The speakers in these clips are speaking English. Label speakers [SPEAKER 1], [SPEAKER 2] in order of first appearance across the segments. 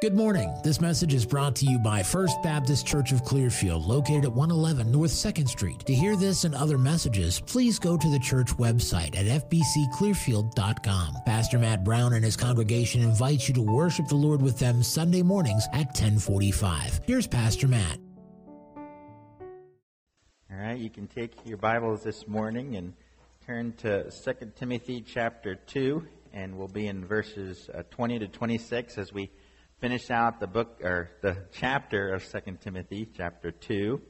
[SPEAKER 1] Good morning. This message is brought to you by First Baptist Church of Clearfield, located at 111 North 2nd Street. To hear this and other messages, please go to the church website at fbcclearfield.com. Pastor Matt Brown and his congregation invite you to worship the Lord with them Sunday mornings at 1045. Here's Pastor Matt.
[SPEAKER 2] All right, you can take your Bibles this morning and turn to 2 Timothy chapter 2, and we'll be in verses uh, 20 to 26 as we finish out the book or the chapter of 2 Timothy, chapter 2,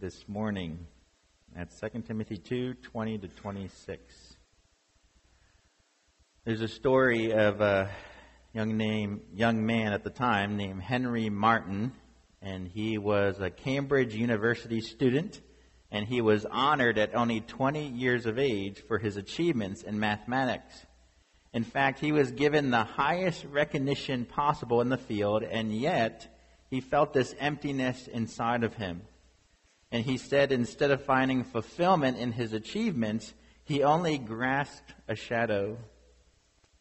[SPEAKER 2] this morning. That's 2 Timothy 2, 20 to 26. There's a story of a young name, young man at the time named Henry Martyn and he was a Cambridge University student, and he was honored at only 20 years of age for his achievements in mathematics. In fact, he was given the highest recognition possible in the field, and yet he felt this emptiness inside of him. And he said instead of finding fulfillment in his achievements, he only grasped a shadow.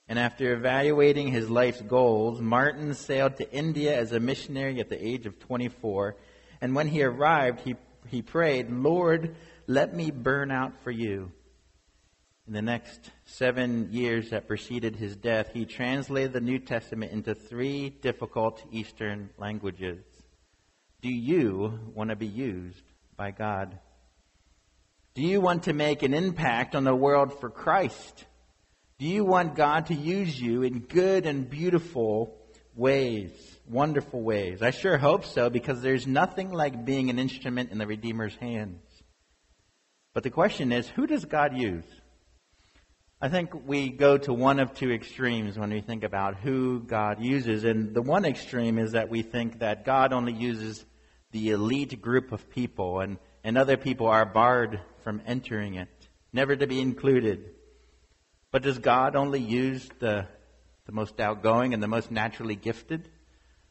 [SPEAKER 2] And after evaluating his life's goals, Martyn sailed to India as a missionary at the age of 24. And when he arrived, he, he prayed, Lord, let me burn out for you. In the next seven years that preceded his death, he translated the New Testament into three difficult Eastern languages. Do you want to be used by God? Do you want to make an impact on the world for Christ? Do you want God to use you in good and beautiful ways, wonderful ways? I sure hope so because there's nothing like being an instrument in the Redeemer's hands. But the question is, who does God use? I think we go to one of two extremes when we think about who God uses. And the one extreme is that we think that God only uses the elite group of people and, and other people are barred from entering it, never to be included. But does God only use the, the most outgoing and the most naturally gifted?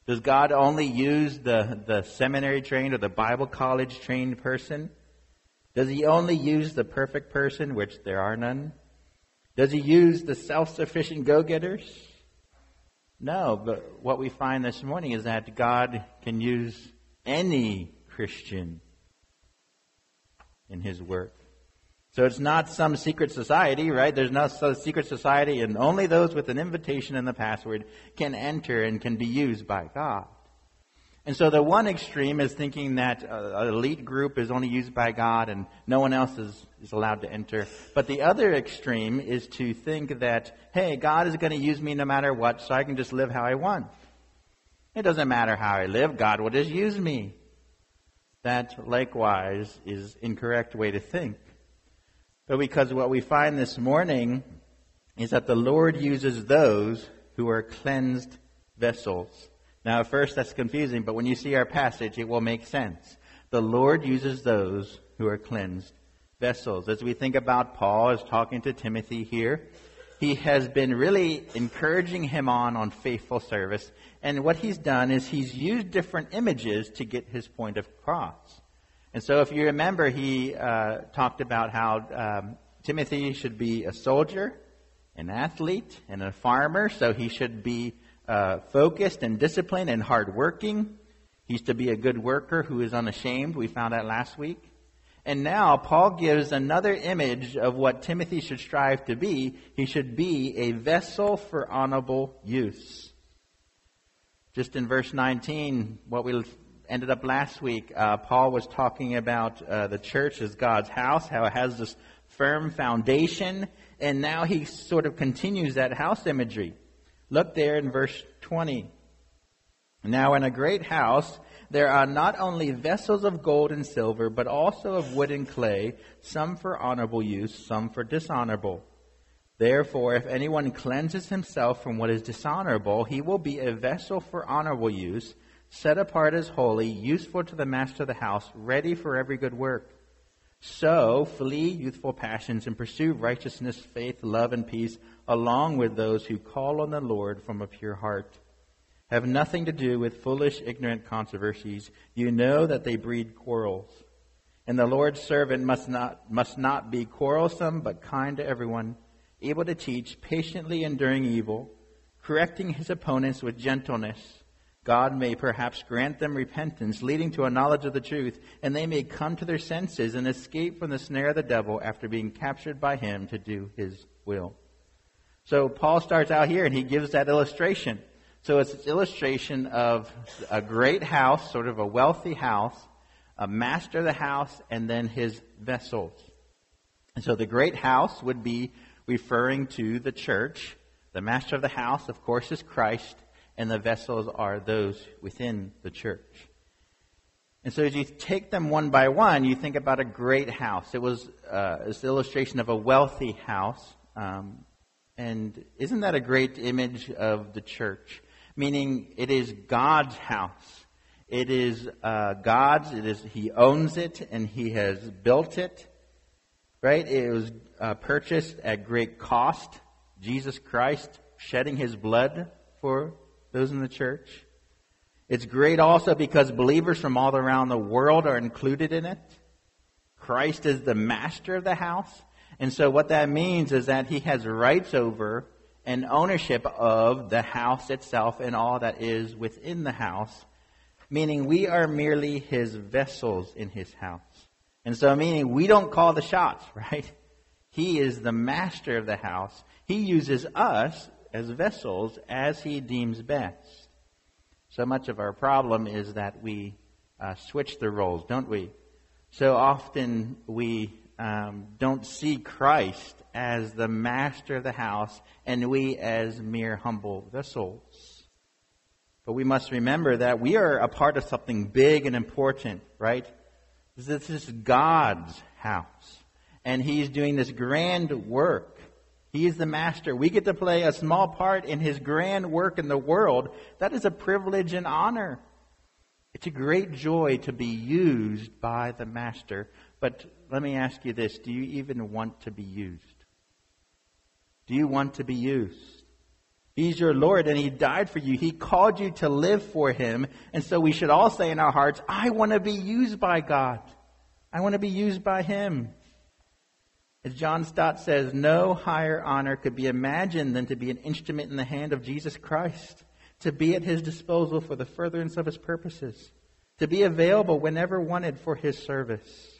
[SPEAKER 2] Does God only use the, the seminary trained or the Bible college trained person? Does he only use the perfect person, which there are none? Does he use the self sufficient go getters? No, but what we find this morning is that God can use any Christian in his work. So it's not some secret society, right? There's no secret society, and only those with an invitation and the password can enter and can be used by God. And so the one extreme is thinking that uh, an elite group is only used by God and no one else is, is allowed to enter. But the other extreme is to think that, hey, God is going to use me no matter what, so I can just live how I want. It doesn't matter how I live, God will just use me. That likewise is incorrect way to think. But because what we find this morning is that the Lord uses those who are cleansed vessels. Now, at first, that's confusing, but when you see our passage, it will make sense. The Lord uses those who are cleansed vessels. As we think about Paul as talking to Timothy here, he has been really encouraging him on on faithful service. And what he's done is he's used different images to get his point across. And so, if you remember, he uh, talked about how um, Timothy should be a soldier, an athlete, and a farmer. So he should be uh, focused and disciplined and hardworking. He's to be a good worker who is unashamed. We found out last week. And now Paul gives another image of what Timothy should strive to be. He should be a vessel for honorable use. Just in verse 19, what we ended up last week, uh, Paul was talking about uh, the church as God's house, how it has this firm foundation, and now he sort of continues that house imagery. Look there in verse 20. Now, in a great house, there are not only vessels of gold and silver, but also of wood and clay, some for honorable use, some for dishonorable. Therefore, if anyone cleanses himself from what is dishonorable, he will be a vessel for honorable use, set apart as holy, useful to the master of the house, ready for every good work. So, flee youthful passions and pursue righteousness, faith, love, and peace along with those who call on the Lord from a pure heart. Have nothing to do with foolish, ignorant controversies. You know that they breed quarrels. And the Lord's servant must not, must not be quarrelsome, but kind to everyone, able to teach, patiently enduring evil, correcting his opponents with gentleness. God may perhaps grant them repentance, leading to a knowledge of the truth, and they may come to their senses and escape from the snare of the devil after being captured by him to do his will. So Paul starts out here and he gives that illustration. So it's an illustration of a great house, sort of a wealthy house, a master of the house, and then his vessels. And so the great house would be referring to the church. The master of the house, of course, is Christ and the vessels are those within the church. And so as you take them one by one, you think about a great house. It was uh, illustration of a wealthy house. Um, and isn't that a great image of the church? Meaning it is God's house. It is uh, God's. It is He owns it and He has built it. Right? It was uh, purchased at great cost. Jesus Christ shedding His blood for those in the church. It's great also because believers from all around the world are included in it. Christ is the master of the house. And so what that means is that he has rights over and ownership of the house itself and all that is within the house. Meaning we are merely his vessels in his house. And so meaning we don't call the shots, right? He is the master of the house. He uses us as vessels as he deems best. So much of our problem is that we uh, switch the roles, don't we? So often we um, don't see Christ as the master of the house and we as mere humble vessels. But we must remember that we are a part of something big and important, right? This is God's house. And He's doing this grand work he is the master. We get to play a small part in his grand work in the world. That is a privilege and honor. It's a great joy to be used by the master. But let me ask you this do you even want to be used? Do you want to be used? He's your Lord and He died for you. He called you to live for Him. And so we should all say in our hearts, I want to be used by God. I want to be used by Him. As John Stott says, no higher honor could be imagined than to be an instrument in the hand of Jesus Christ, to be at his disposal for the furtherance of his purposes, to be available whenever wanted for his service.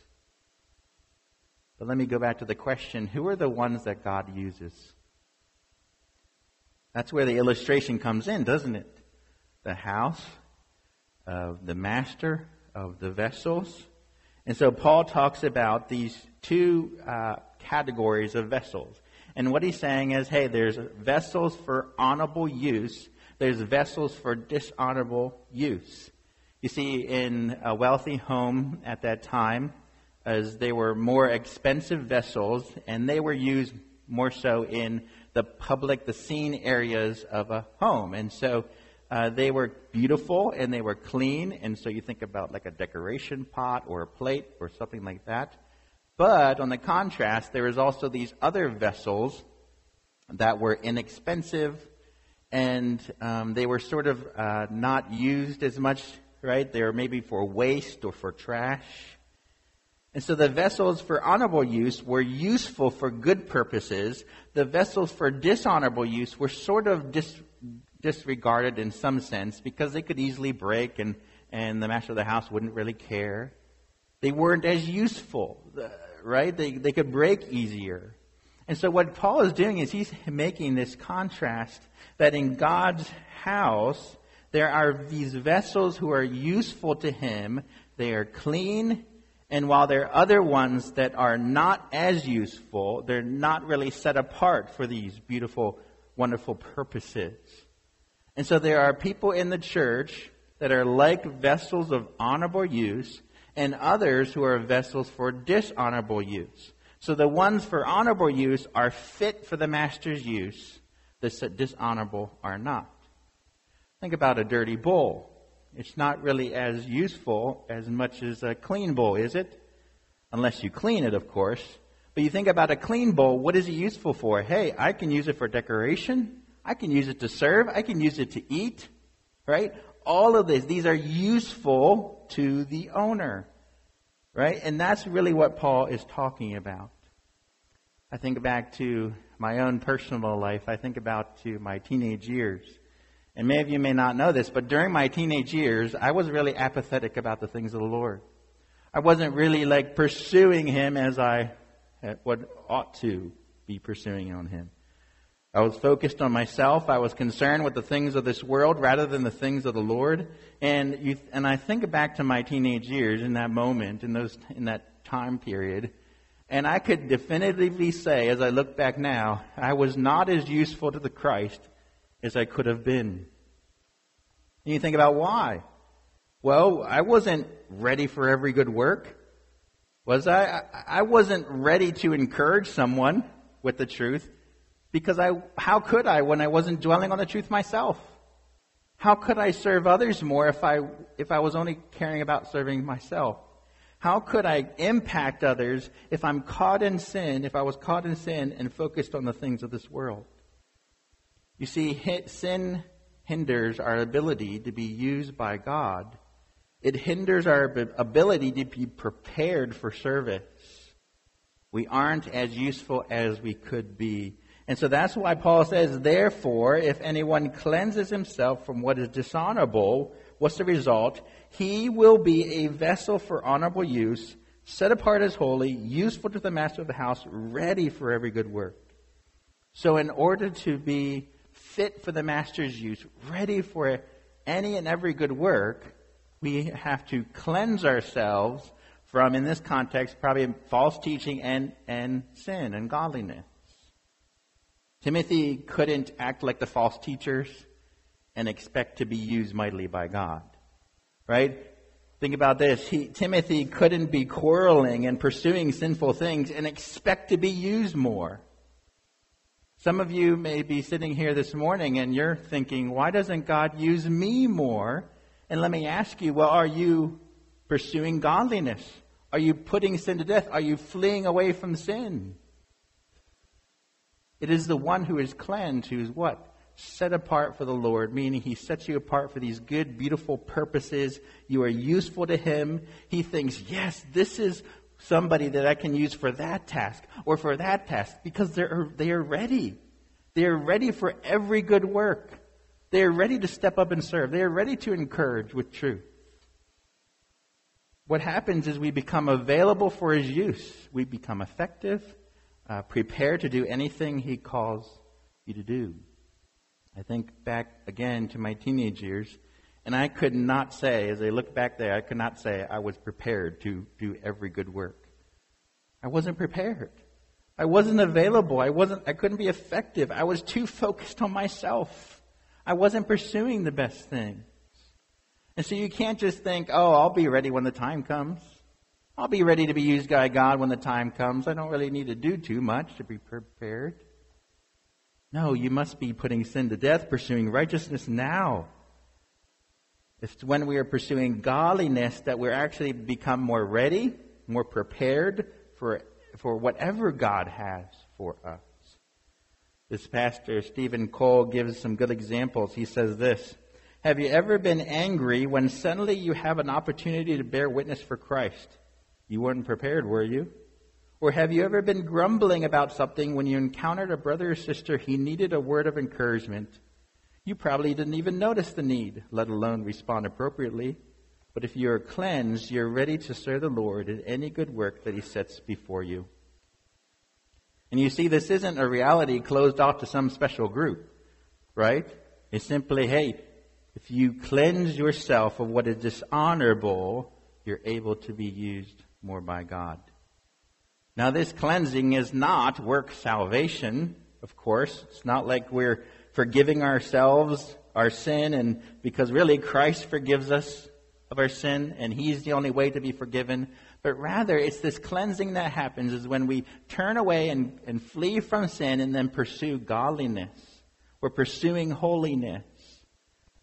[SPEAKER 2] But let me go back to the question who are the ones that God uses? That's where the illustration comes in, doesn't it? The house of the master of the vessels. And so Paul talks about these two uh, categories of vessels. And what he's saying is, hey, there's vessels for honorable use, there's vessels for dishonorable use. You see, in a wealthy home at that time, as they were more expensive vessels, and they were used more so in the public, the scene areas of a home. And so uh, they were beautiful and they were clean. And so you think about like a decoration pot or a plate or something like that. But on the contrast, there is also these other vessels that were inexpensive and um, they were sort of uh, not used as much, right? They were maybe for waste or for trash. And so the vessels for honorable use were useful for good purposes. The vessels for dishonorable use were sort of dis- disregarded in some sense because they could easily break and, and the master of the house wouldn't really care. They weren't as useful uh, right? They, they could break easier. And so what Paul is doing is he's making this contrast that in God's house, there are these vessels who are useful to him. They are clean. And while there are other ones that are not as useful, they're not really set apart for these beautiful, wonderful purposes. And so there are people in the church that are like vessels of honorable use, and others who are vessels for dishonorable use. So the ones for honorable use are fit for the master's use, the dishonorable are not. Think about a dirty bowl. It's not really as useful as much as a clean bowl, is it? Unless you clean it, of course. But you think about a clean bowl, what is it useful for? Hey, I can use it for decoration. I can use it to serve. I can use it to eat. Right? all of this, these are useful to the owner. Right? And that's really what Paul is talking about. I think back to my own personal life. I think about to my teenage years. And many of you may not know this, but during my teenage years, I was really apathetic about the things of the Lord. I wasn't really like pursuing Him as I would ought to be pursuing on Him. I was focused on myself. I was concerned with the things of this world rather than the things of the Lord. And you, and I think back to my teenage years in that moment, in those, in that time period, and I could definitively say, as I look back now, I was not as useful to the Christ as I could have been. And you think about why. Well, I wasn't ready for every good work. Was I? I wasn't ready to encourage someone with the truth because I, how could I when I wasn't dwelling on the truth myself? How could I serve others more if I, if I was only caring about serving myself? How could I impact others if I'm caught in sin, if I was caught in sin and focused on the things of this world? You see, sin hinders our ability to be used by God. It hinders our ability to be prepared for service. We aren't as useful as we could be. And so that's why Paul says, therefore, if anyone cleanses himself from what is dishonorable, what's the result? He will be a vessel for honorable use, set apart as holy, useful to the master of the house, ready for every good work. So in order to be fit for the master's use, ready for any and every good work, we have to cleanse ourselves from, in this context, probably false teaching and, and sin and godliness. Timothy couldn't act like the false teachers and expect to be used mightily by God. Right? Think about this. He, Timothy couldn't be quarreling and pursuing sinful things and expect to be used more. Some of you may be sitting here this morning and you're thinking, why doesn't God use me more? And let me ask you, well, are you pursuing godliness? Are you putting sin to death? Are you fleeing away from sin? It is the one who is cleansed who is what? Set apart for the Lord, meaning he sets you apart for these good, beautiful purposes. You are useful to him. He thinks, yes, this is somebody that I can use for that task or for that task because they're, they are ready. They are ready for every good work. They are ready to step up and serve. They are ready to encourage with truth. What happens is we become available for his use. We become effective, uh, prepared to do anything he calls you to do. I think back again to my teenage years, and I could not say, as I look back there, I could not say I was prepared to do every good work. I wasn't prepared. I wasn't available. I wasn't, I couldn't be effective. I was too focused on myself. I wasn't pursuing the best things. And so you can't just think, oh, I'll be ready when the time comes. I'll be ready to be used by God when the time comes. I don't really need to do too much to be prepared. No, you must be putting sin to death, pursuing righteousness now. It's when we are pursuing godliness that we're actually become more ready, more prepared for, for whatever God has for us. This pastor, Steven Cole, gives some good examples. He says this Have you ever been angry when suddenly you have an opportunity to bear witness for Christ? You weren't prepared, were you? Or have you ever been grumbling about something when you encountered a brother or sister he needed a word of encouragement? You probably didn't even notice the need, let alone respond appropriately. But if you're cleansed, you're ready to serve the Lord in any good work that He sets before you. And you see, this isn't a reality closed off to some special group, right? It's simply, hey, if you cleanse yourself of what is dishonorable, you're able to be used more by God. Now, this cleansing is not work salvation, of course. It's not like we're forgiving ourselves our sin and because really Christ forgives us of our sin and he's the only way to be forgiven. But rather it's this cleansing that happens is when we turn away and, and flee from sin and then pursue godliness. We're pursuing holiness.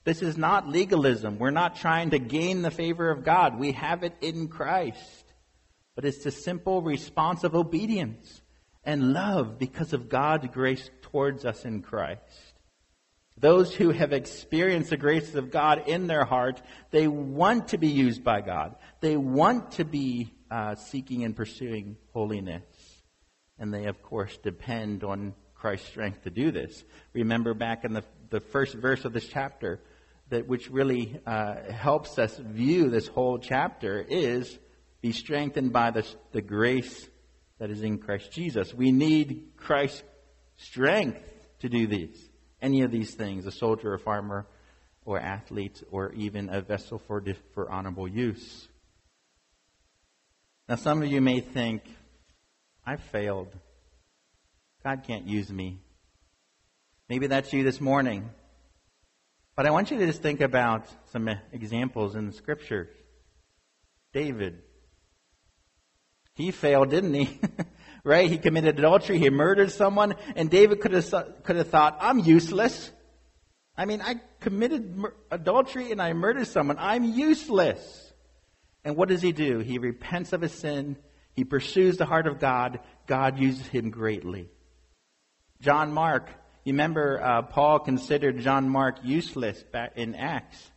[SPEAKER 2] This is not legalism. We're not trying to gain the favor of God. We have it in Christ. But it's the simple response of obedience and love because of God's grace towards us in Christ. Those who have experienced the graces of God in their heart, they want to be used by God. They want to be uh, seeking and pursuing holiness. And they, of course, depend on Christ's strength to do this. Remember back in the the first verse of this chapter, that which really uh, helps us view this whole chapter is be strengthened by the, the grace that is in Christ Jesus. We need Christ's strength to do these, any of these things, a soldier, a farmer, or athlete, or even a vessel for, for honorable use. Now, some of you may think, I failed. God can't use me. Maybe that's you this morning. But I want you to just think about some examples in the scriptures. David. He failed, didn't he? right? He committed adultery, he murdered someone, and David could have, could have thought, I'm useless. I mean, I committed mur- adultery and I murdered someone. I'm useless. And what does he do? He repents of his sin. He pursues the heart of God. God uses him greatly. John Mark, you remember uh, Paul considered John Mark useless back in Acts.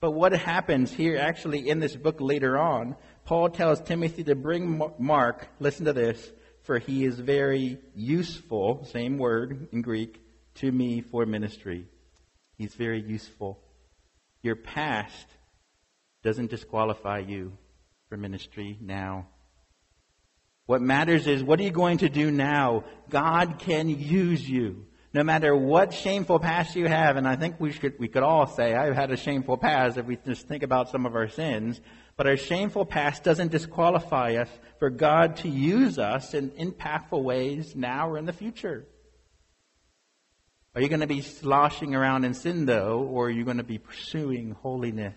[SPEAKER 2] But what happens here actually in this book later on, Paul tells Timothy to bring Mark, listen to this, for he is very useful, same word in Greek, to me for ministry. He's very useful. Your past doesn't disqualify you for ministry now. What matters is what are you going to do now? God can use you. No matter what shameful past you have, and I think we should, we could all say, I've had a shameful past if we just think about some of our sins, but our shameful past doesn't disqualify us for God to use us in impactful ways now or in the future. Are you going to be sloshing around in sin, though, or are you going to be pursuing holiness?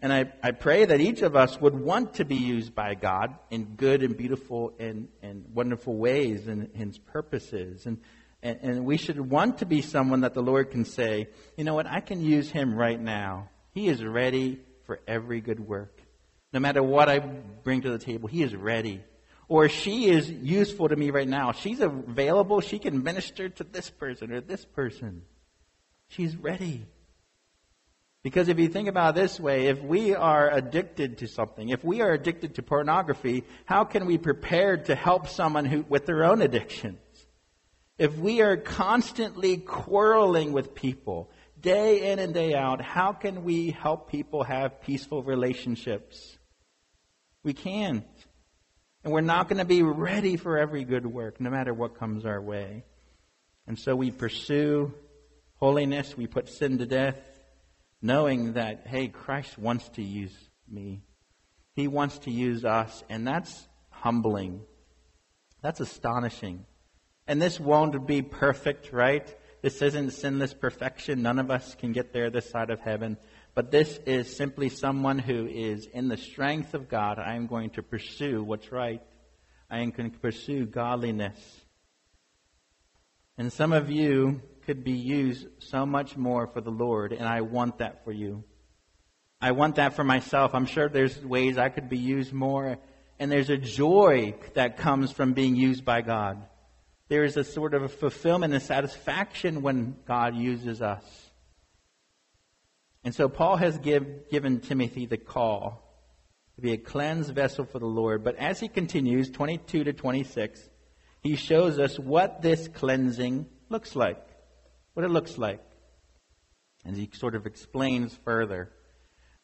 [SPEAKER 2] And I, I pray that each of us would want to be used by God in good and beautiful and, and wonderful ways and His purposes. And, and, and we should want to be someone that the Lord can say, you know what, I can use him right now. He is ready for every good work. No matter what I bring to the table, he is ready or she is useful to me right now. She's available. She can minister to this person or this person. She's ready. Because if you think about it this way, if we are addicted to something, if we are addicted to pornography, how can we prepare to help someone who, with their own addictions? If we are constantly quarreling with people, day in and day out, how can we help people have peaceful relationships? We can't. And we're not going to be ready for every good work, no matter what comes our way. And so we pursue holiness, we put sin to death, knowing that, hey, Christ wants to use me. He wants to use us, and that's humbling. That's astonishing. And this won't be perfect, right? This isn't sinless perfection. None of us can get there this side of heaven. But this is simply someone who is in the strength of God. I am going to pursue what's right. I am going to pursue godliness. And some of you could be used so much more for the Lord, and I want that for you. I want that for myself. I'm sure there's ways I could be used more, and there's a joy that comes from being used by God. There is a sort of a fulfillment and satisfaction when God uses us. And so Paul has give, given Timothy the call to be a cleansed vessel for the Lord. But as he continues, 22 to 26, he shows us what this cleansing looks like. What it looks like. And he sort of explains further.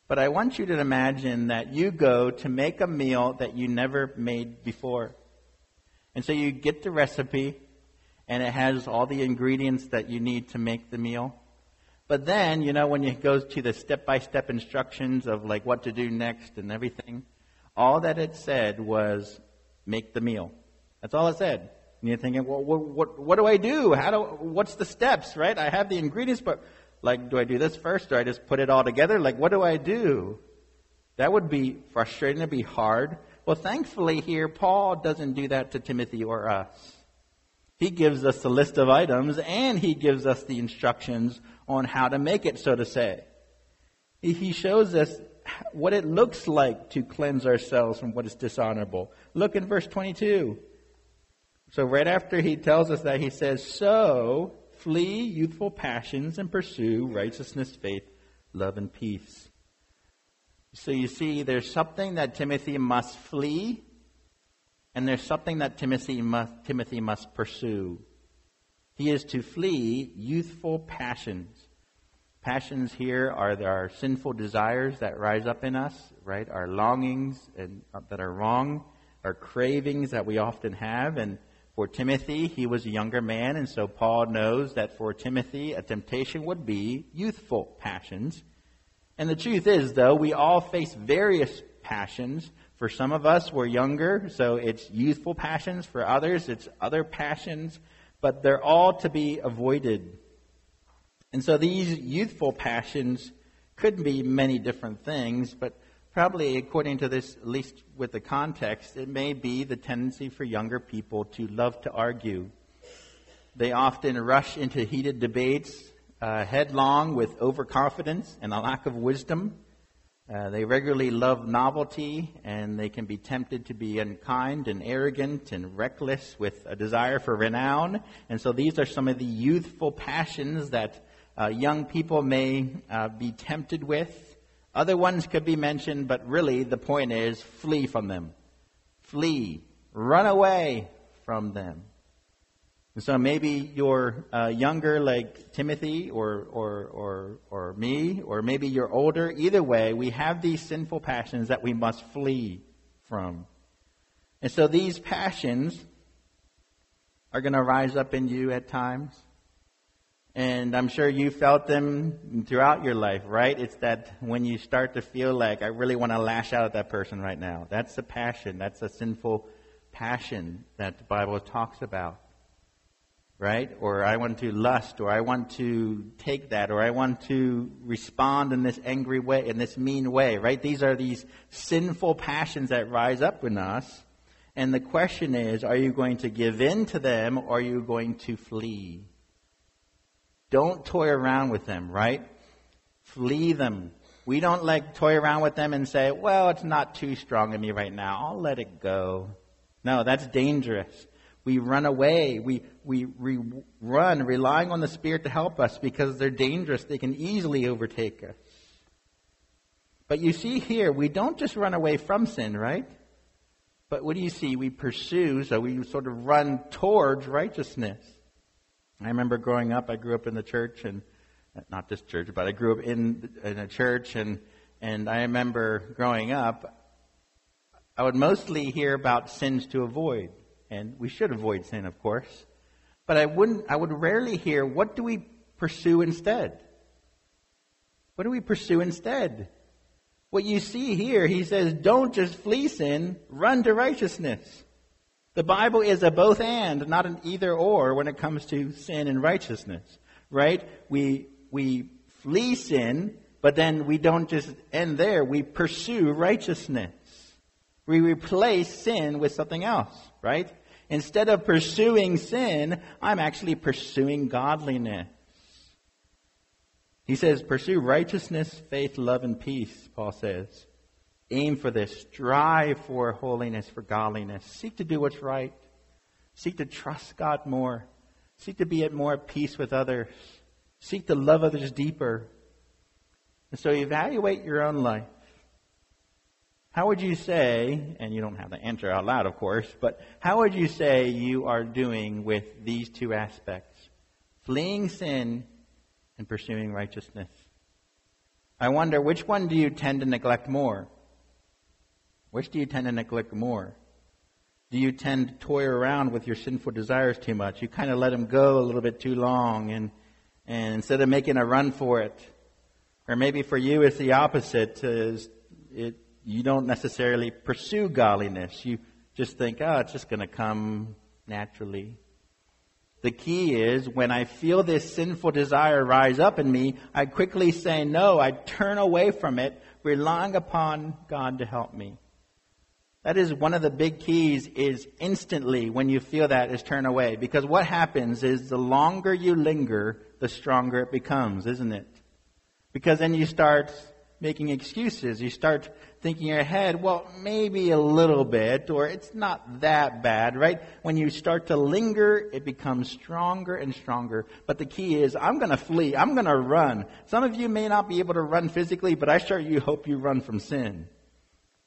[SPEAKER 2] But I want you to imagine that you go to make a meal that you never made before. And so you get the recipe, and it has all the ingredients that you need to make the meal. But then, you know, when you go to the step by step instructions of like what to do next and everything, all that it said was make the meal. That's all it said. And you're thinking, well, what, what, what do I do? How do, what's the steps, right? I have the ingredients, but like, do I do this first? Do I just put it all together? Like, what do I do? That would be frustrating. It'd be hard. Well, thankfully here, Paul doesn't do that to Timothy or us. He gives us the list of items and he gives us the instructions on how to make it, so to say. He shows us what it looks like to cleanse ourselves from what is dishonorable. Look in verse 22. So, right after he tells us that, he says, So flee youthful passions and pursue righteousness, faith, love, and peace. So, you see, there's something that Timothy must flee, and there's something that Timothy must, Timothy must pursue. He is to flee youthful passions. Passions here are our sinful desires that rise up in us, right? Our longings and, uh, that are wrong, our cravings that we often have. And for Timothy, he was a younger man, and so Paul knows that for Timothy, a temptation would be youthful passions. And the truth is, though, we all face various passions. For some of us, we're younger, so it's youthful passions. For others, it's other passions. But they're all to be avoided. And so these youthful passions could be many different things, but probably according to this, at least with the context, it may be the tendency for younger people to love to argue. They often rush into heated debates uh, headlong with overconfidence and a lack of wisdom. Uh, they regularly love novelty and they can be tempted to be unkind and arrogant and reckless with a desire for renown. And so these are some of the youthful passions that uh, young people may uh, be tempted with. Other ones could be mentioned, but really the point is flee from them. Flee. Run away from them. And so maybe you're uh, younger like Timothy or, or, or, or me, or maybe you're older. Either way, we have these sinful passions that we must flee from. And so these passions are going to rise up in you at times. And I'm sure you felt them throughout your life, right? It's that when you start to feel like, I really want to lash out at that person right now. That's a passion. That's a sinful passion that the Bible talks about. Right? Or I want to lust, or I want to take that, or I want to respond in this angry way, in this mean way, right? These are these sinful passions that rise up in us. And the question is, are you going to give in to them, or are you going to flee? Don't toy around with them, right? Flee them. We don't like toy around with them and say, well, it's not too strong in me right now. I'll let it go. No, that's dangerous. We run away. We, we, run relying on the Spirit to help us because they're dangerous. They can easily overtake us. But you see here, we don't just run away from sin, right? But what do you see? We pursue, so we sort of run towards righteousness. I remember growing up, I grew up in the church, and not this church, but I grew up in, in a church, and, and I remember growing up, I would mostly hear about sins to avoid. And we should avoid sin, of course. But I wouldn't, I would rarely hear, what do we pursue instead? What do we pursue instead? What you see here, he says, don't just flee sin, run to righteousness. The Bible is a both and, not an either or when it comes to sin and righteousness, right? We, we flee sin, but then we don't just end there. We pursue righteousness. We replace sin with something else, right? Instead of pursuing sin, I'm actually pursuing godliness. He says, pursue righteousness, faith, love, and peace, Paul says. Aim for this. Strive for holiness, for godliness. Seek to do what's right. Seek to trust God more. Seek to be at more peace with others. Seek to love others deeper. And so evaluate your own life. How would you say, and you don't have to answer out loud, of course, but how would you say you are doing with these two aspects? Fleeing sin and pursuing righteousness. I wonder which one do you tend to neglect more? Which do you tend to neglect more? Do you tend to toy around with your sinful desires too much? You kind of let them go a little bit too long and, and instead of making a run for it. Or maybe for you it's the opposite. It, you don't necessarily pursue godliness. You just think, oh, it's just going to come naturally. The key is when I feel this sinful desire rise up in me, I quickly say no. I turn away from it, relying upon God to help me. That is one of the big keys is instantly when you feel that is turn away. Because what happens is the longer you linger, the stronger it becomes, isn't it? Because then you start making excuses. You start thinking in your head, well, maybe a little bit, or it's not that bad, right? When you start to linger, it becomes stronger and stronger. But the key is, I'm gonna flee. I'm gonna run. Some of you may not be able to run physically, but I sure you hope you run from sin.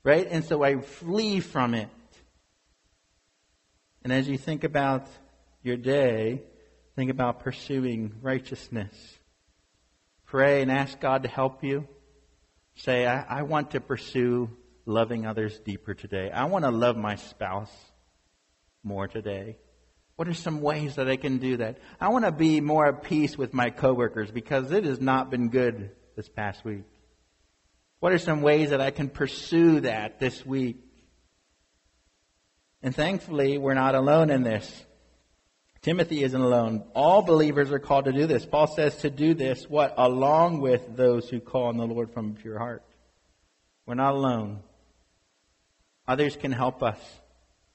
[SPEAKER 2] Right? And so I flee from it. And as you think about your day, Think about pursuing righteousness. Pray and ask God to help you. Say, I, I want to pursue loving others deeper today. I want to love my spouse more today. What are some ways that I can do that? I want to be more at peace with my coworkers because it has not been good this past week. What are some ways that I can pursue that this week? And thankfully, we're not alone in this. Timothy isn't alone. All believers are called to do this. Paul says to do this, what? Along with those who call on the Lord from a pure heart. We're not alone. Others can help us.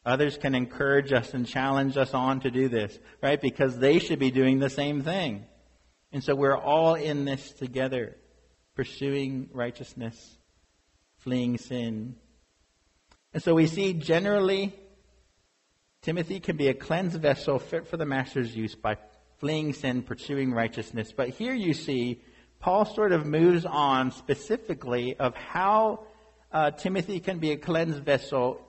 [SPEAKER 2] Others can encourage us and challenge us on to do this, right? Because they should be doing the same thing. And so we're all in this together, pursuing righteousness, fleeing sin. And so we see generally Timothy can be a cleansed vessel fit for the master's use by fleeing sin, pursuing righteousness. But here you see Paul sort of moves on specifically of how uh, Timothy can be a cleansed vessel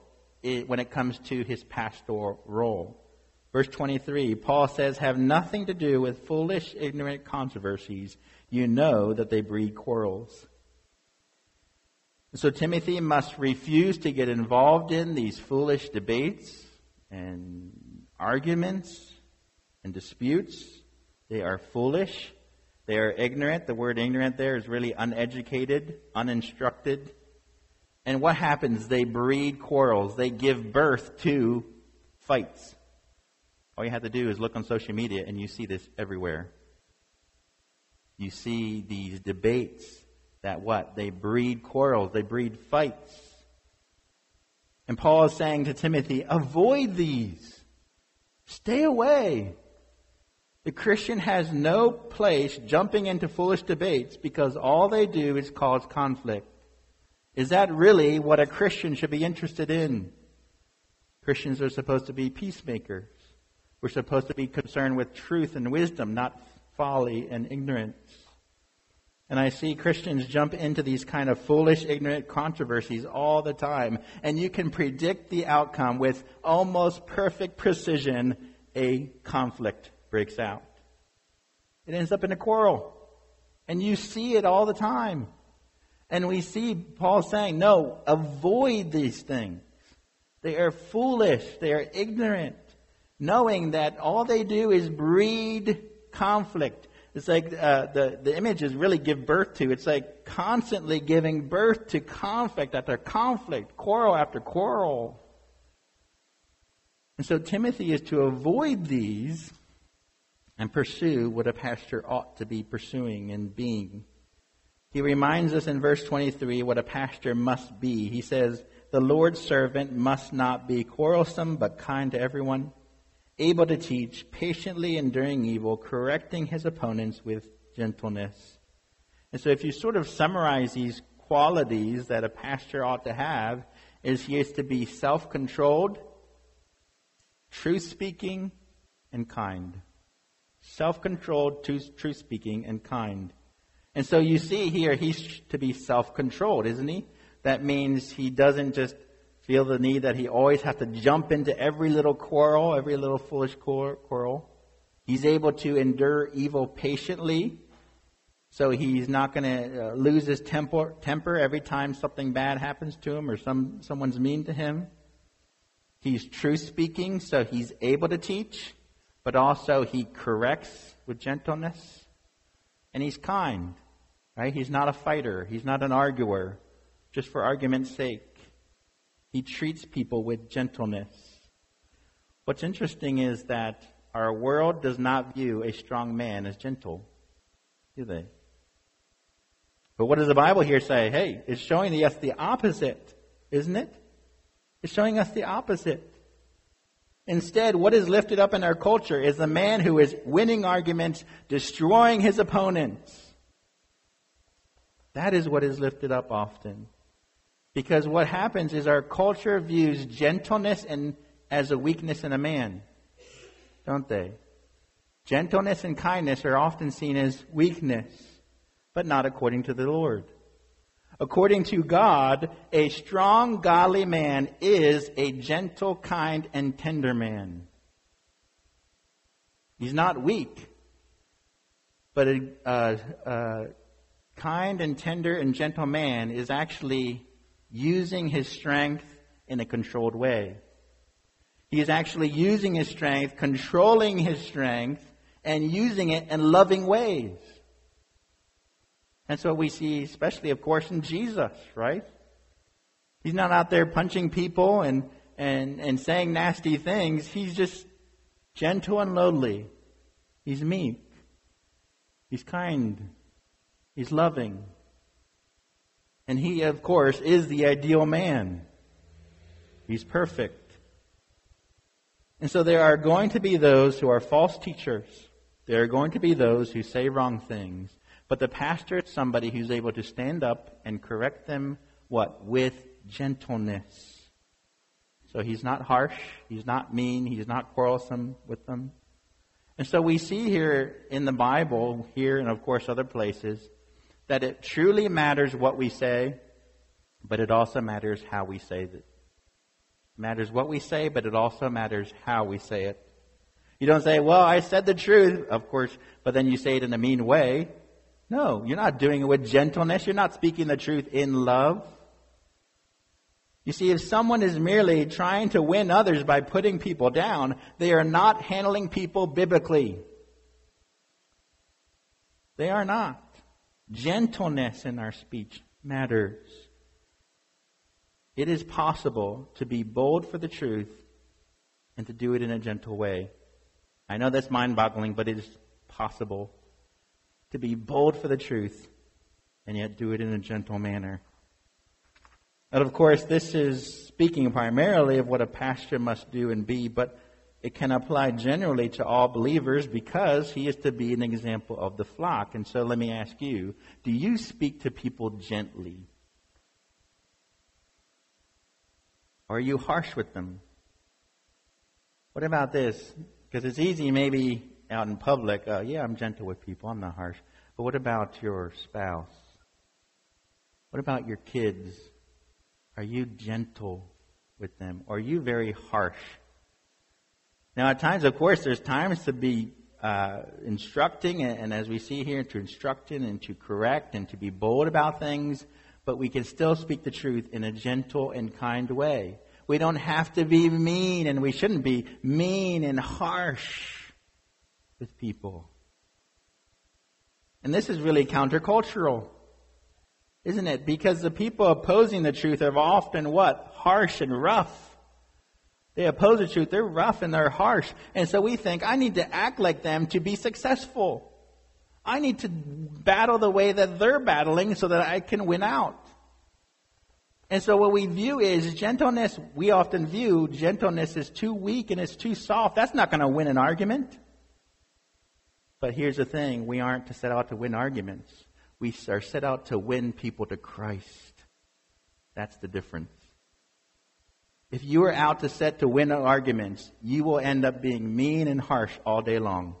[SPEAKER 2] when it comes to his pastoral role. Verse 23, Paul says, Have nothing to do with foolish, ignorant controversies. You know that they breed quarrels. So Timothy must refuse to get involved in these foolish debates and arguments and disputes. They are foolish. They are ignorant. The word ignorant there is really uneducated, uninstructed. And what happens? They breed quarrels. They give birth to fights. All you have to do is look on social media and you see this everywhere. You see these debates that what? They breed quarrels. They breed fights. And Paul is saying to Timothy, avoid these. Stay away. The Christian has no place jumping into foolish debates because all they do is cause conflict. Is that really what a Christian should be interested in? Christians are supposed to be peacemakers. We're supposed to be concerned with truth and wisdom, not folly and ignorance. And I see Christians jump into these kind of foolish, ignorant controversies all the time. And you can predict the outcome with almost perfect precision. A conflict breaks out. It ends up in a quarrel. And you see it all the time. And we see Paul saying, no, avoid these things. They are foolish. They are ignorant. Knowing that all they do is breed conflict. It's like uh, the, the images really give birth to. It's like constantly giving birth to conflict after conflict, quarrel after quarrel. And so Timothy is to avoid these and pursue what a pastor ought to be pursuing and being. He reminds us in verse 23 what a pastor must be. He says, The Lord's servant must not be quarrelsome, but kind to everyone, able to teach, patiently enduring evil, correcting his opponents with gentleness. And so if you sort of summarize these qualities that a pastor ought to have, is he is to be self-controlled, truth-speaking, and kind. Self-controlled, truth-speaking, and kind. And so you see here, he's to be self-controlled, isn't he? That means he doesn't just feel the need that he always has to jump into every little quarrel, every little foolish quarrel. He's able to endure evil patiently. So he's not going to uh, lose his temper, temper every time something bad happens to him or some, someone's mean to him. He's truth speaking, so he's able to teach, but also he corrects with gentleness. And he's kind. Right? He's not a fighter. He's not an arguer, just for argument's sake. He treats people with gentleness. What's interesting is that our world does not view a strong man as gentle, do they? But what does the Bible here say? Hey, it's showing us the opposite, isn't it? It's showing us the opposite. Instead, what is lifted up in our culture is the man who is winning arguments, destroying his opponents. That is what is lifted up often. Because what happens is our culture views gentleness and as a weakness in a man, don't they? Gentleness and kindness are often seen as weakness, but not according to the Lord. According to God, a strong, godly man is a gentle, kind, and tender man. He's not weak. But a, a, a kind and tender and gentle man is actually using his strength in a controlled way. He is actually using his strength, controlling his strength, and using it in loving ways. That's what we see, especially, of course, in Jesus, right? He's not out there punching people and, and, and saying nasty things. He's just gentle and lowly. He's meek. He's kind. He's loving. And he, of course, is the ideal man. He's perfect. And so there are going to be those who are false teachers. There are going to be those who say wrong things. But the pastor is somebody who's able to stand up and correct them, what? With gentleness. So he's not harsh, he's not mean, he's not quarrelsome with them. And so we see here in the Bible, here and of course other places, that it truly matters what we say, but it also matters how we say it. it matters what we say, but it also matters how we say it. You don't say, well, I said the truth, of course, but then you say it in a mean way. No, you're not doing it with gentleness. You're not speaking the truth in love. You see, if someone is merely trying to win others by putting people down, they are not handling people biblically. They are not. Gentleness in our speech matters. It is possible to be bold for the truth and to do it in a gentle way. I know that's mind boggling, but it is possible to be bold for the truth and yet do it in a gentle manner. And of course, this is speaking primarily of what a pastor must do and be, but it can apply generally to all believers because he is to be an example of the flock. And so let me ask you do you speak to people gently? Or are you harsh with them? What about this? Because it's easy, maybe out in public, uh, yeah, I'm gentle with people, I'm not harsh. But what about your spouse? What about your kids? Are you gentle with them? Or are you very harsh? Now, at times, of course, there's times to be uh, instructing, and, and as we see here, to instruct and to correct and to be bold about things, but we can still speak the truth in a gentle and kind way. We don't have to be mean, and we shouldn't be mean and harsh with people. And this is really countercultural, isn't it? Because the people opposing the truth are often what? Harsh and rough. They oppose the truth. They're rough and they're harsh. And so we think, I need to act like them to be successful. I need to battle the way that they're battling so that I can win out. And so what we view is gentleness, we often view gentleness as too weak and it's too soft. That's not going to win an argument. But here's the thing we aren't to set out to win arguments, we are set out to win people to Christ. That's the difference. If you are out to set to win arguments, you will end up being mean and harsh all day long.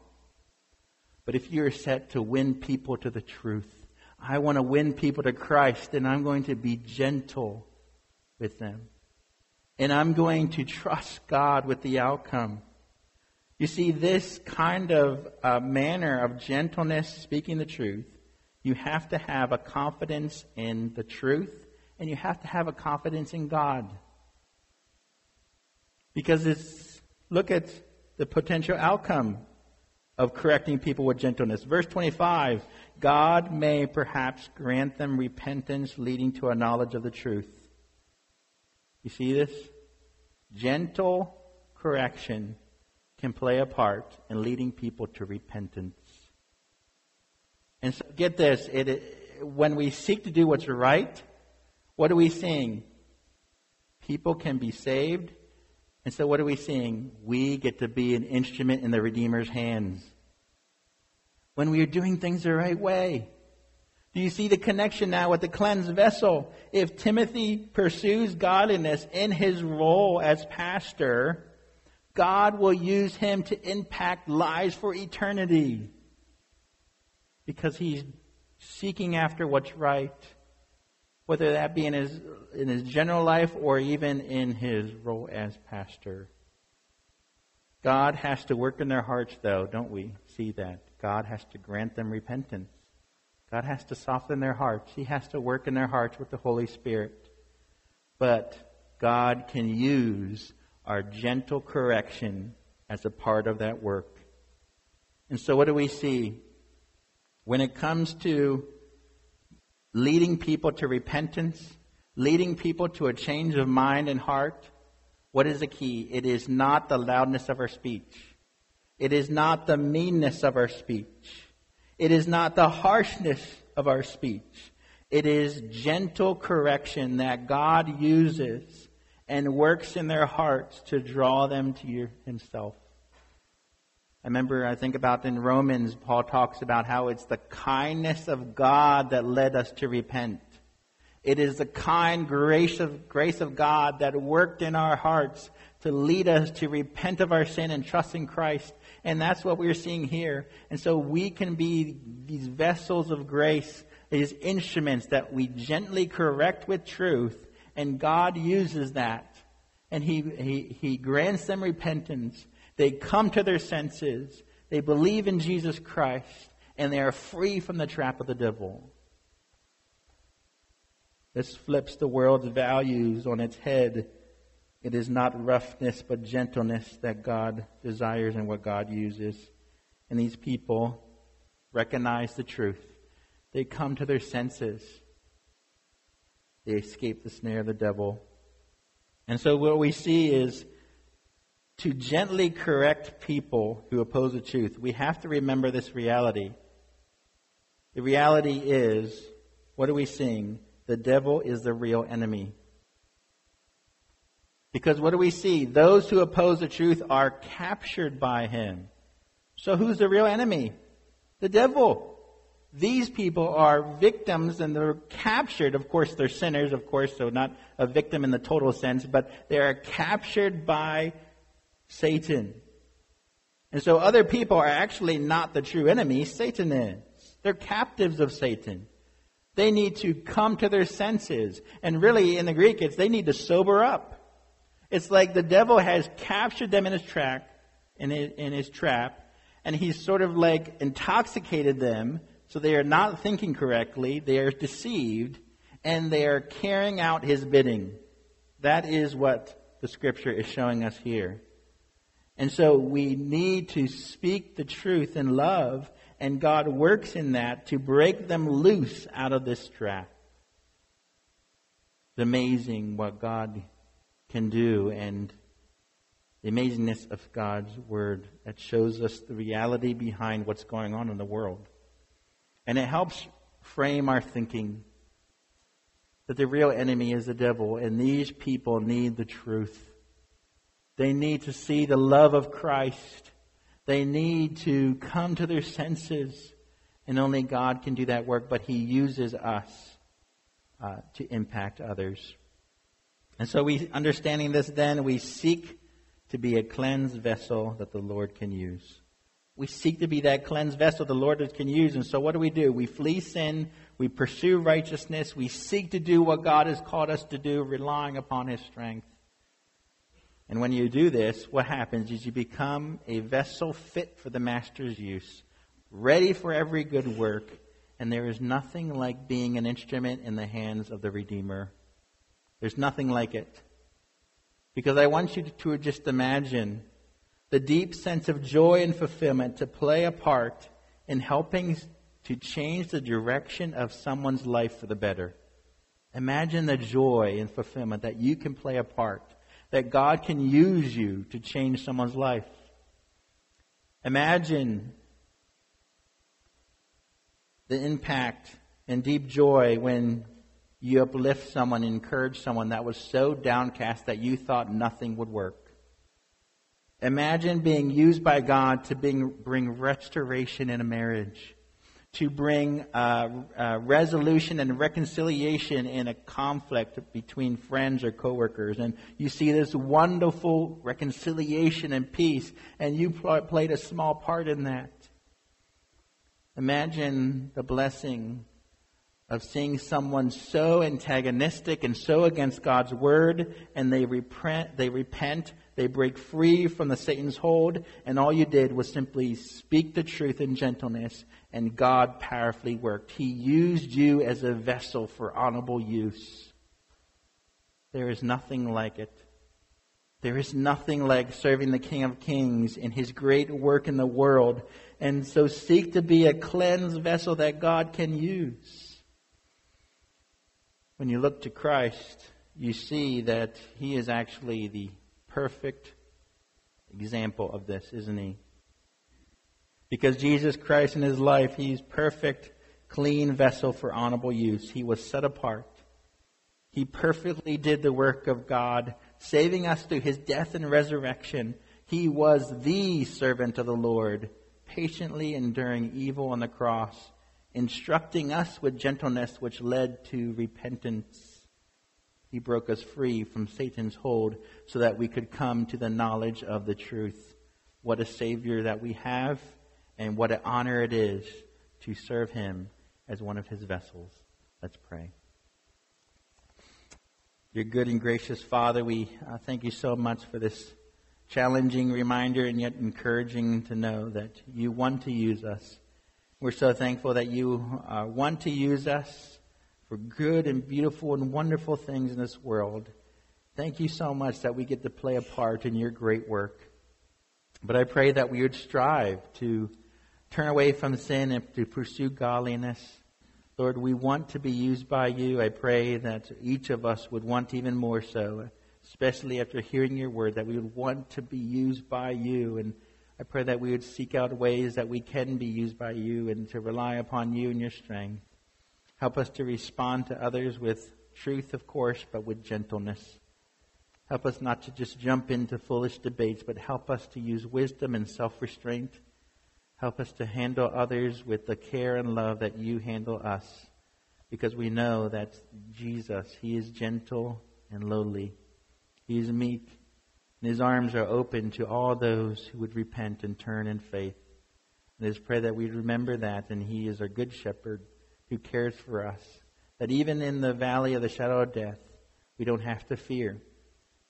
[SPEAKER 2] But if you're set to win people to the truth, I want to win people to Christ, and I'm going to be gentle with them. And I'm going to trust God with the outcome. You see, this kind of uh, manner of gentleness, speaking the truth, you have to have a confidence in the truth, and you have to have a confidence in God. Because it's, look at the potential outcome of correcting people with gentleness. Verse 25 God may perhaps grant them repentance leading to a knowledge of the truth. You see this? Gentle correction can play a part in leading people to repentance. And so get this, it, when we seek to do what's right, what are we seeing? People can be saved. And so what are we seeing? We get to be an instrument in the Redeemer's hands. When we are doing things the right way. Do you see the connection now with the cleansed vessel? If Timothy pursues godliness in his role as pastor, God will use him to impact lives for eternity because he's seeking after what's right, whether that be in his, in his general life or even in his role as pastor. God has to work in their hearts, though, don't we see that? God has to grant them repentance. God has to soften their hearts. He has to work in their hearts with the Holy Spirit. But God can use our gentle correction as a part of that work. And so, what do we see? When it comes to leading people to repentance, leading people to a change of mind and heart, what is the key? It is not the loudness of our speech. It is not the meanness of our speech. It is not the harshness of our speech. It is gentle correction that God uses and works in their hearts to draw them to Himself. I remember, I think about in Romans, Paul talks about how it's the kindness of God that led us to repent. It is the kind grace of, grace of God that worked in our hearts to lead us to repent of our sin and trust in Christ. And that's what we're seeing here. And so we can be these vessels of grace, these instruments that we gently correct with truth. And God uses that. And He, He, He grants them repentance. They come to their senses. They believe in Jesus Christ. And they are free from the trap of the devil. This flips the world's values on its head. It is not roughness, but gentleness that God desires and what God uses. And these people recognize the truth. They come to their senses. They escape the snare of the devil. And so what we see is to gently correct people who oppose the truth, we have to remember this reality. The reality is, what are we seeing? the devil is the real enemy. Because what do we see? Those who oppose the truth are captured by him. So who's the real enemy? The devil. These people are victims and they're captured. Of course, they're sinners, of course, so not a victim in the total sense, but they are captured by Satan. And so other people are actually not the true enemy. Satan is. They're captives of Satan. They need to come to their senses. And really, in the Greek, it's they need to sober up. It's like the devil has captured them in his trap, in his, in his trap, and he's sort of like intoxicated them so they are not thinking correctly, they are deceived, and they are carrying out his bidding. That is what the scripture is showing us here. And so we need to speak the truth in love and God works in that to break them loose out of this trap. It's amazing what God can do and the amazingness of God's word that shows us the reality behind what's going on in the world. And it helps frame our thinking that the real enemy is the devil and these people need the truth. They need to see the love of Christ they need to come to their senses, and only God can do that work, but He uses us uh, to impact others. And so, we, understanding this, then, we seek to be a cleansed vessel that the Lord can use. We seek to be that cleansed vessel the Lord can use. And so, what do we do? We flee sin, we pursue righteousness, we seek to do what God has called us to do, relying upon His strength. And when you do this, what happens is you become a vessel fit for the master's use, ready for every good work, and there is nothing like being an instrument in the hands of the Redeemer. There's nothing like it. Because I want you to just imagine the deep sense of joy and fulfillment to play a part in helping to change the direction of someone's life for the better. Imagine the joy and fulfillment that you can play a part that God can use you to change someone's life. Imagine the impact and deep joy when you uplift someone, encourage someone that was so downcast that you thought nothing would work. Imagine being used by God to bring, restoration in a marriage to bring uh, uh, resolution and reconciliation in a conflict between friends or coworkers. And you see this wonderful reconciliation and peace, and you played a small part in that. Imagine the blessing of seeing someone so antagonistic and so against God's word, and they repent, they repent, they break free from the Satan's hold, and all you did was simply speak the truth in gentleness, and God powerfully worked. He used you as a vessel for honorable use. There is nothing like it. There is nothing like serving the King of Kings in his great work in the world. And so seek to be a cleansed vessel that God can use. When you look to Christ, you see that he is actually the perfect example of this, isn't he? Because Jesus Christ in his life, he's perfect, clean vessel for honorable use. He was set apart. He perfectly did the work of God, saving us through his death and resurrection. He was the servant of the Lord, patiently enduring evil on the cross, instructing us with gentleness which led to repentance. He broke us free from Satan's hold so that we could come to the knowledge of the truth. What a Savior that we have, and what an honor it is to serve Him as one of His vessels. Let's pray. Your good and gracious Father, we uh, thank you so much for this challenging reminder and yet encouraging to know that you want to use us. We're so thankful that you uh, want to use us for good and beautiful and wonderful things in this world. Thank you so much that we get to play a part in your great work. But I pray that we would strive to turn away from sin and to pursue godliness Lord, we want to be used by you. I pray that each of us would want even more so, especially after hearing your word, that we would want to be used by you. And I pray that we would seek out ways that we can be used by you and to rely upon you and your strength. Help us to respond to others with truth, of course, but with gentleness. Help us not to just jump into foolish debates, but help us to use wisdom and self restraint Help us to handle others with the care and love that you handle us. Because we know that Jesus, He is gentle and lowly. He is meek. And His arms are open to all those who would repent and turn in faith. Let us pray that we remember that, and He is our good shepherd who cares for us. That even in the valley of the shadow of death, we don't have to fear.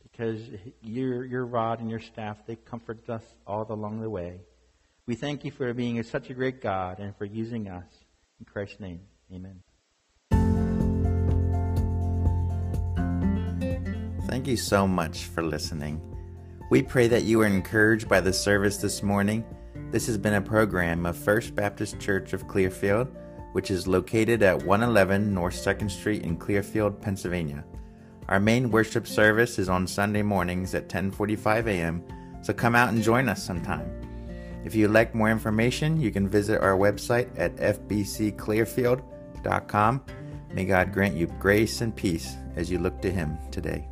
[SPEAKER 2] Because your, your rod and your staff, they comfort us all along the way. We thank you for being such a great God and for using us. In Christ's name, amen.
[SPEAKER 3] Thank you so much for listening. We pray that you were encouraged by the service this morning. This has been a program of First Baptist Church of Clearfield, which is located at 111 North 2nd Street in Clearfield, Pennsylvania. Our main worship service is on Sunday mornings at 10:45 a.m., so come out and join us sometime. If you'd like more information, you can visit our website at fbcclearfield.com. May God grant you grace and peace as you look to Him today.